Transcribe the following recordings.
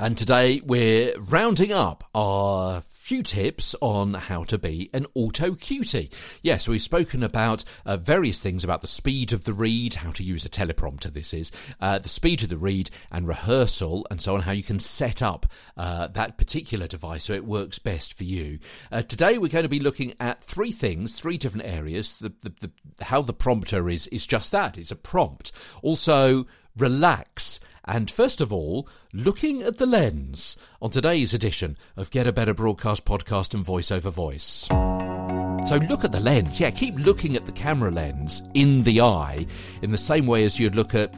And today we're rounding up our few tips on how to be an auto cutie. Yes, we've spoken about uh, various things about the speed of the read, how to use a teleprompter, this is, uh, the speed of the read and rehearsal, and so on, how you can set up uh, that particular device so it works best for you. Uh, today we're going to be looking at three things, three different areas. The, the, the, how the prompter is, is just that, it's a prompt. Also, relax and first of all, looking at the lens on today's edition of Get a Better Broadcast Podcast and Voice Over Voice. So look at the lens. Yeah, keep looking at the camera lens in the eye in the same way as you'd look at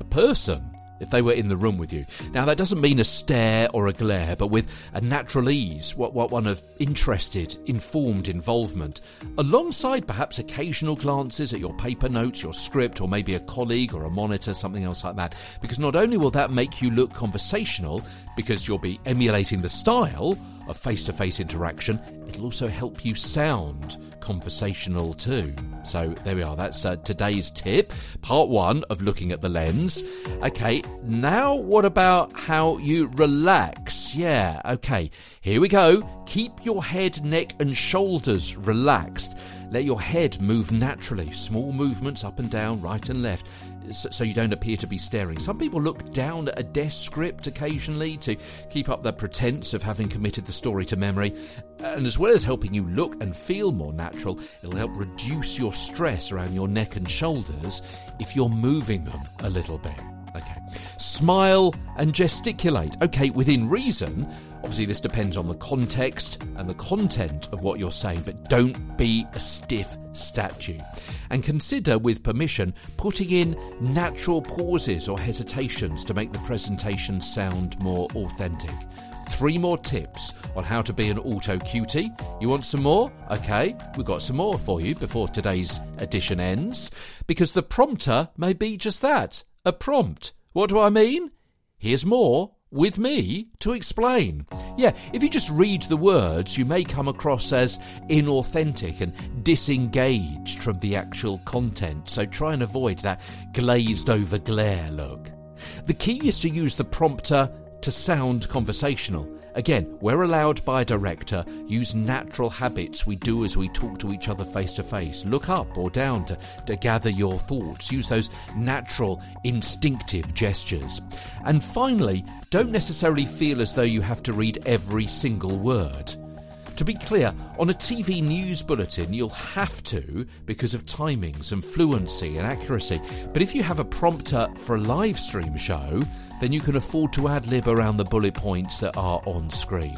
a person if they were in the room with you. Now, that doesn't mean a stare or a glare, but with a natural ease, what, what one of interested, informed involvement, alongside perhaps occasional glances at your paper notes, your script, or maybe a colleague or a monitor, something else like that. Because not only will that make you look conversational, because you'll be emulating the style of face to face interaction, it'll also help you sound conversational too. So there we are. That's uh, today's tip, part one of looking at the lens. Okay, now what about how you relax? Yeah, okay, here we go. Keep your head, neck, and shoulders relaxed. Let your head move naturally, small movements up and down, right and left so you don't appear to be staring. Some people look down at a desk script occasionally to keep up the pretense of having committed the story to memory. And as well as helping you look and feel more natural, it'll help reduce your stress around your neck and shoulders if you're moving them a little bit. Okay. Smile and gesticulate. Okay, within reason. Obviously, this depends on the context and the content of what you're saying, but don't be a stiff statue. And consider, with permission, putting in natural pauses or hesitations to make the presentation sound more authentic. Three more tips on how to be an auto cutie. You want some more? Okay, we've got some more for you before today's edition ends. Because the prompter may be just that a prompt. What do I mean? Here's more with me to explain. Yeah, if you just read the words, you may come across as inauthentic and disengaged from the actual content, so try and avoid that glazed over glare look. The key is to use the prompter to sound conversational. Again, we're allowed by a director use natural habits we do as we talk to each other face to face. Look up or down to, to gather your thoughts. Use those natural, instinctive gestures. And finally, don't necessarily feel as though you have to read every single word. To be clear, on a TV news bulletin, you'll have to because of timings and fluency and accuracy. But if you have a prompter for a live stream show, then you can afford to ad lib around the bullet points that are on screen.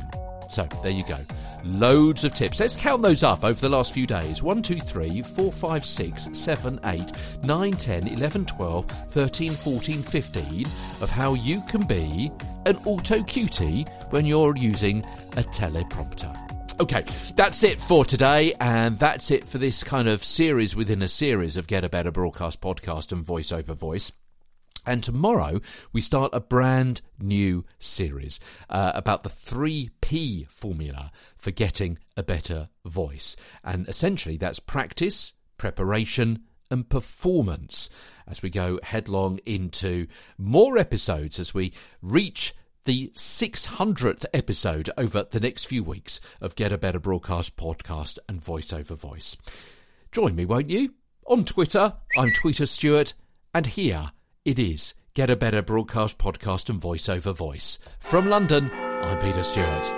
So there you go. Loads of tips. Let's count those up over the last few days 1, 2, 3, 4, 5, 6, 7, 8, 9, 10, 11, 12, 13, 14, 15 of how you can be an auto cutie when you're using a teleprompter. Okay, that's it for today, and that's it for this kind of series within a series of Get a Better Broadcast podcast and voice over voice. And tomorrow we start a brand new series uh, about the 3P formula for getting a better voice. And essentially that's practice, preparation, and performance as we go headlong into more episodes as we reach the 600th episode over the next few weeks of Get a Better Broadcast podcast and voice over voice. Join me, won't you? On Twitter, I'm Twitter Stewart, and here it is Get a Better Broadcast Podcast and Voice Over Voice. From London, I'm Peter Stewart.